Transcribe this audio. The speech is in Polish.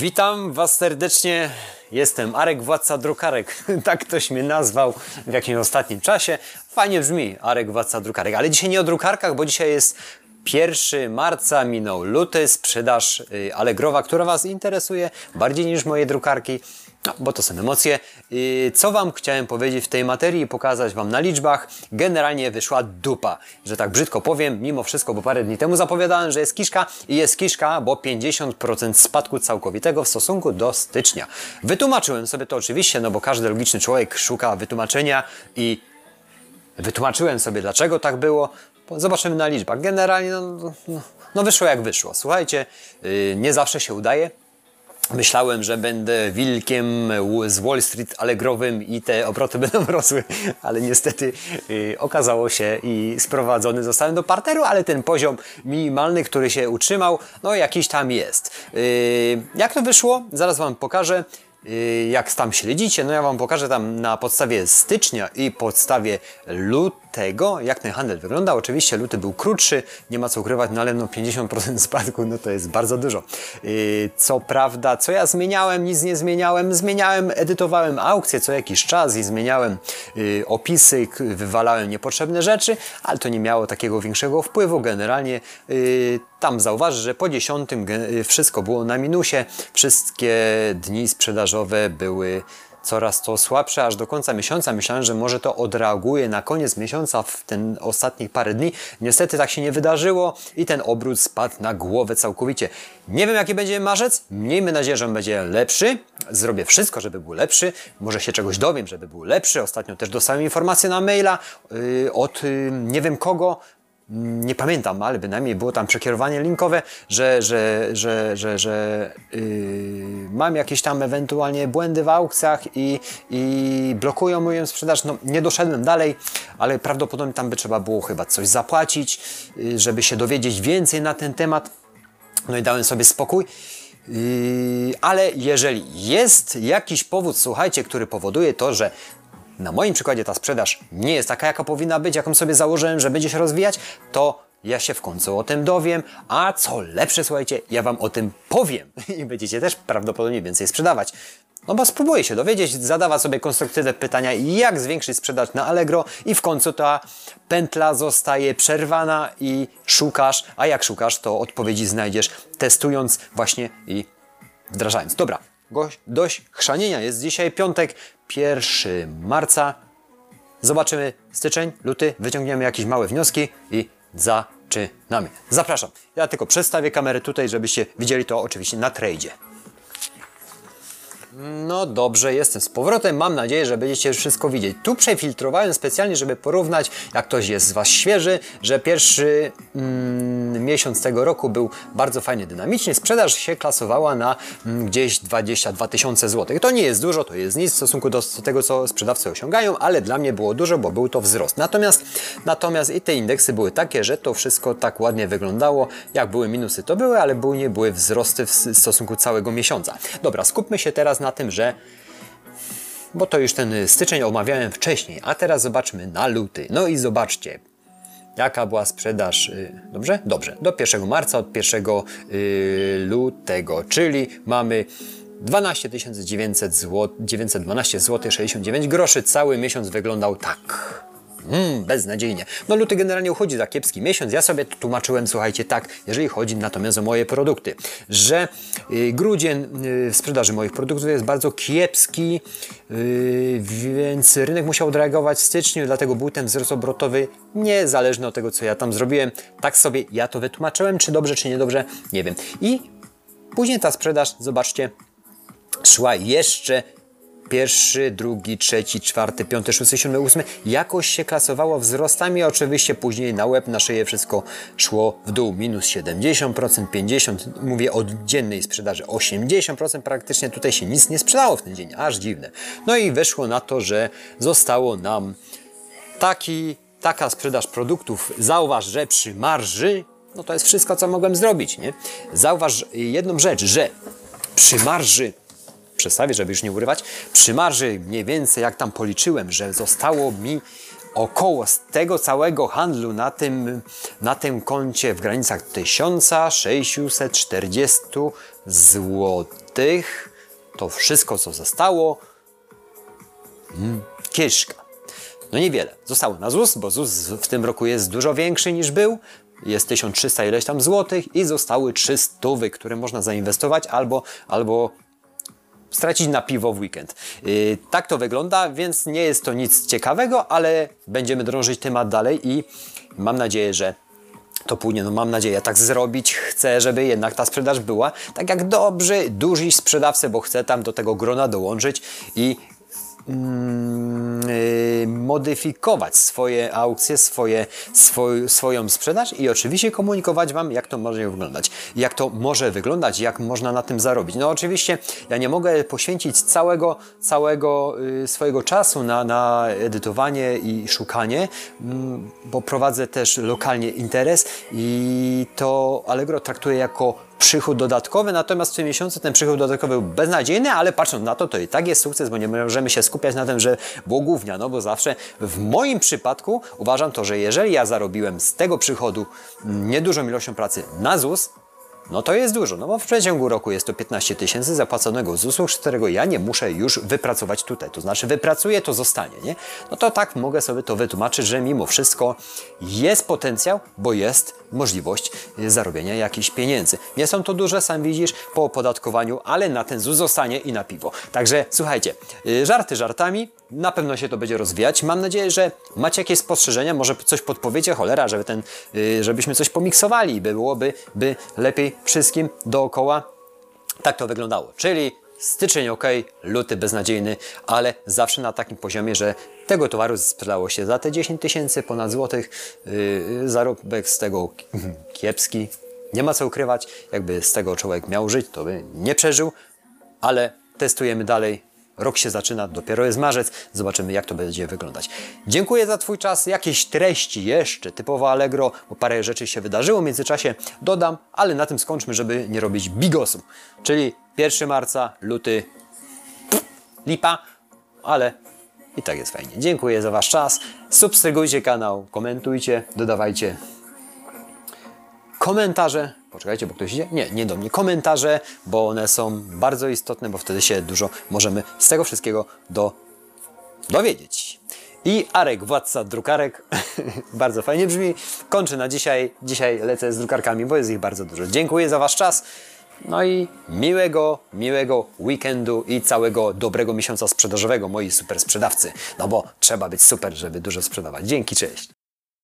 Witam Was serdecznie. Jestem Arek, władca drukarek. Tak ktoś mnie nazwał w jakimś ostatnim czasie. Fajnie brzmi, Arek, władca drukarek. Ale dzisiaj nie o drukarkach, bo dzisiaj jest 1 marca, minął luty, sprzedaż y, Allegrowa, która Was interesuje bardziej niż moje drukarki. No, bo to są emocje. Y, Co Wam chciałem powiedzieć w tej materii, pokazać Wam na liczbach. Generalnie wyszła dupa, że tak brzydko powiem, mimo wszystko, bo parę dni temu zapowiadałem, że jest kiszka i jest kiszka, bo 50% spadku całkowitego w stosunku do stycznia. Wytłumaczyłem sobie to oczywiście, no bo każdy logiczny człowiek szuka wytłumaczenia i wytłumaczyłem sobie, dlaczego tak było. Zobaczymy na liczbach. Generalnie, no, no, no wyszło jak wyszło. Słuchajcie, yy, nie zawsze się udaje. Myślałem, że będę wilkiem z Wall Street allegrowym i te obroty będą rosły, ale niestety yy, okazało się i sprowadzony zostałem do parteru, ale ten poziom minimalny, który się utrzymał, no jakiś tam jest. Yy, jak to wyszło? Zaraz Wam pokażę. Yy, jak tam śledzicie, no ja Wam pokażę tam na podstawie stycznia i podstawie lutego, jak ten handel wygląda. Oczywiście luty był krótszy, nie ma co ukrywać, no ale no 50% spadku, no to jest bardzo dużo. Yy, co prawda, co ja zmieniałem, nic nie zmieniałem, zmieniałem, edytowałem aukcje co jakiś czas i zmieniałem yy, opisy, wywalałem niepotrzebne rzeczy, ale to nie miało takiego większego wpływu. Generalnie yy, tam zauważy, że po 10 ge- y, wszystko było na minusie, wszystkie dni sprzedażowe były coraz to słabsze, aż do końca miesiąca. Myślałem, że może to odreaguje na koniec miesiąca w ten ostatnich parę dni. Niestety tak się nie wydarzyło i ten obrót spadł na głowę całkowicie. Nie wiem jaki będzie marzec, miejmy nadzieję, że on będzie lepszy. Zrobię wszystko, żeby był lepszy. Może się czegoś dowiem, żeby był lepszy. Ostatnio też dostałem informację na maila yy, od yy, nie wiem kogo, nie pamiętam, ale bynajmniej było tam przekierowanie linkowe, że, że, że, że, że yy, mam jakieś tam ewentualnie błędy w aukcjach i, i blokują moją sprzedaż. No, nie doszedłem dalej, ale prawdopodobnie tam by trzeba było chyba coś zapłacić, yy, żeby się dowiedzieć więcej na ten temat. No i dałem sobie spokój. Yy, ale jeżeli jest jakiś powód, słuchajcie, który powoduje to, że na moim przykładzie ta sprzedaż nie jest taka, jaka powinna być, jaką sobie założyłem, że będzie się rozwijać, to ja się w końcu o tym dowiem, a co lepsze, słuchajcie, ja Wam o tym powiem i będziecie też prawdopodobnie więcej sprzedawać. No bo spróbuję się dowiedzieć, zadawać sobie konstruktywne pytania, jak zwiększyć sprzedaż na Allegro i w końcu ta pętla zostaje przerwana i szukasz, a jak szukasz, to odpowiedzi znajdziesz testując właśnie i wdrażając. Dobra, dość chrzanienia. Jest dzisiaj piątek, 1 marca. Zobaczymy styczeń, luty, wyciągniemy jakieś małe wnioski i zaczynamy. Zapraszam. Ja tylko przestawię kamerę tutaj, żebyście widzieli to oczywiście na tradzie. No dobrze, jestem z powrotem. Mam nadzieję, że będziecie wszystko widzieć. Tu przefiltrowałem specjalnie, żeby porównać, jak ktoś jest z Was świeży, że pierwszy mm, miesiąc tego roku był bardzo fajnie dynamiczny. Sprzedaż się klasowała na mm, gdzieś 22 tysiące złotych. To nie jest dużo, to jest nic w stosunku do tego, co sprzedawcy osiągają, ale dla mnie było dużo, bo był to wzrost. Natomiast, natomiast i te indeksy były takie, że to wszystko tak ładnie wyglądało. Jak były minusy, to były, ale były, nie były wzrosty w stosunku całego miesiąca. Dobra, skupmy się teraz na tym, że bo to już ten styczeń omawiałem wcześniej, a teraz zobaczmy na luty. No i zobaczcie, jaka była sprzedaż, y, dobrze? Dobrze, do 1 marca, od 1 y, lutego, czyli mamy 12 900 zł, 912 zł 69 groszy. Cały miesiąc wyglądał tak. Mm, beznadziejnie. No luty generalnie uchodzi za kiepski miesiąc. Ja sobie tłumaczyłem, słuchajcie, tak, jeżeli chodzi natomiast o moje produkty, że y, grudzień y, w sprzedaży moich produktów jest bardzo kiepski, y, więc rynek musiał odreagować w styczniu, dlatego był ten wzrost obrotowy niezależny od tego, co ja tam zrobiłem. Tak sobie ja to wytłumaczyłem, czy dobrze, czy niedobrze, nie wiem. I później ta sprzedaż, zobaczcie, szła jeszcze pierwszy, drugi, trzeci, czwarty, piąty, szósty, siódmy, ósmy jakoś się klasowało wzrostami, oczywiście później na łeb, na szyję wszystko szło w dół, minus 70%, 50%, mówię o dziennej sprzedaży, 80% praktycznie tutaj się nic nie sprzedało w ten dzień, aż dziwne. No i wyszło na to, że zostało nam taki, taka sprzedaż produktów, zauważ, że przy marży, no to jest wszystko, co mogłem zrobić, nie? Zauważ jedną rzecz, że przy marży przestawię, żeby już nie urywać. Przy marży mniej więcej, jak tam policzyłem, że zostało mi około z tego całego handlu na tym, na tym koncie w granicach 1640 zł. To wszystko, co zostało, mm, kieszka. No niewiele. Zostało na ZUS, bo ZUS w tym roku jest dużo większy niż był. Jest 1300 ileś tam złotych i zostały 300, które można zainwestować albo, albo stracić na piwo w weekend. Yy, tak to wygląda, więc nie jest to nic ciekawego, ale będziemy drążyć temat dalej i mam nadzieję, że to później, no mam nadzieję tak zrobić. Chcę, żeby jednak ta sprzedaż była tak jak dobrzy, duży sprzedawcy, bo chcę tam do tego grona dołączyć i modyfikować swoje aukcje, swoje, swoj, swoją sprzedaż i oczywiście komunikować Wam, jak to może wyglądać. Jak to może wyglądać, jak można na tym zarobić. No oczywiście ja nie mogę poświęcić całego, całego yy, swojego czasu na, na edytowanie i szukanie, mm, bo prowadzę też lokalnie interes i to Allegro traktuję jako przychód dodatkowy, natomiast w tym miesiącu ten przychód dodatkowy był beznadziejny, ale patrząc na to, to i tak jest sukces, bo nie możemy się skupiać na tym, że było głównia, no bo zawsze w moim przypadku uważam to, że jeżeli ja zarobiłem z tego przychodu niedużą ilością pracy na ZUS, no to jest dużo, no bo w przeciągu roku jest to 15 tysięcy zapłaconego ZUS-u, z którego ja nie muszę już wypracować tutaj. To znaczy wypracuję, to zostanie, nie? No to tak mogę sobie to wytłumaczyć, że mimo wszystko jest potencjał, bo jest możliwość zarobienia jakichś pieniędzy. Nie są to duże, sam widzisz, po opodatkowaniu, ale na ten ZUS zostanie i na piwo. Także słuchajcie, y, żarty żartami, na pewno się to będzie rozwijać. Mam nadzieję, że macie jakieś spostrzeżenia, może coś podpowiecie, cholera, żeby ten, y, żebyśmy coś pomiksowali, by byłoby by lepiej wszystkim dookoła. Tak to wyglądało. Czyli styczeń ok, luty beznadziejny, ale zawsze na takim poziomie, że tego towaru sprzedało się za te 10 tysięcy ponad złotych. Yy, zarobek z tego kiepski. Nie ma co ukrywać. Jakby z tego człowiek miał żyć, to by nie przeżył, ale testujemy dalej. Rok się zaczyna, dopiero jest marzec. Zobaczymy, jak to będzie wyglądać. Dziękuję za Twój czas. Jakieś treści jeszcze typowo Allegro, bo parę rzeczy się wydarzyło w międzyczasie. Dodam, ale na tym skończmy, żeby nie robić bigosu. Czyli 1 marca, luty, lipa, ale i tak jest fajnie. Dziękuję za Wasz czas. Subskrybujcie kanał, komentujcie, dodawajcie komentarze. Poczekajcie, bo ktoś idzie. Nie, nie do mnie. Komentarze, bo one są bardzo istotne, bo wtedy się dużo możemy z tego wszystkiego do, dowiedzieć. I Arek, władca drukarek, bardzo fajnie brzmi. Kończę na dzisiaj. Dzisiaj lecę z drukarkami, bo jest ich bardzo dużo. Dziękuję za Wasz czas. No i miłego, miłego weekendu i całego dobrego miesiąca sprzedażowego, moi super sprzedawcy. No bo trzeba być super, żeby dużo sprzedawać. Dzięki, cześć.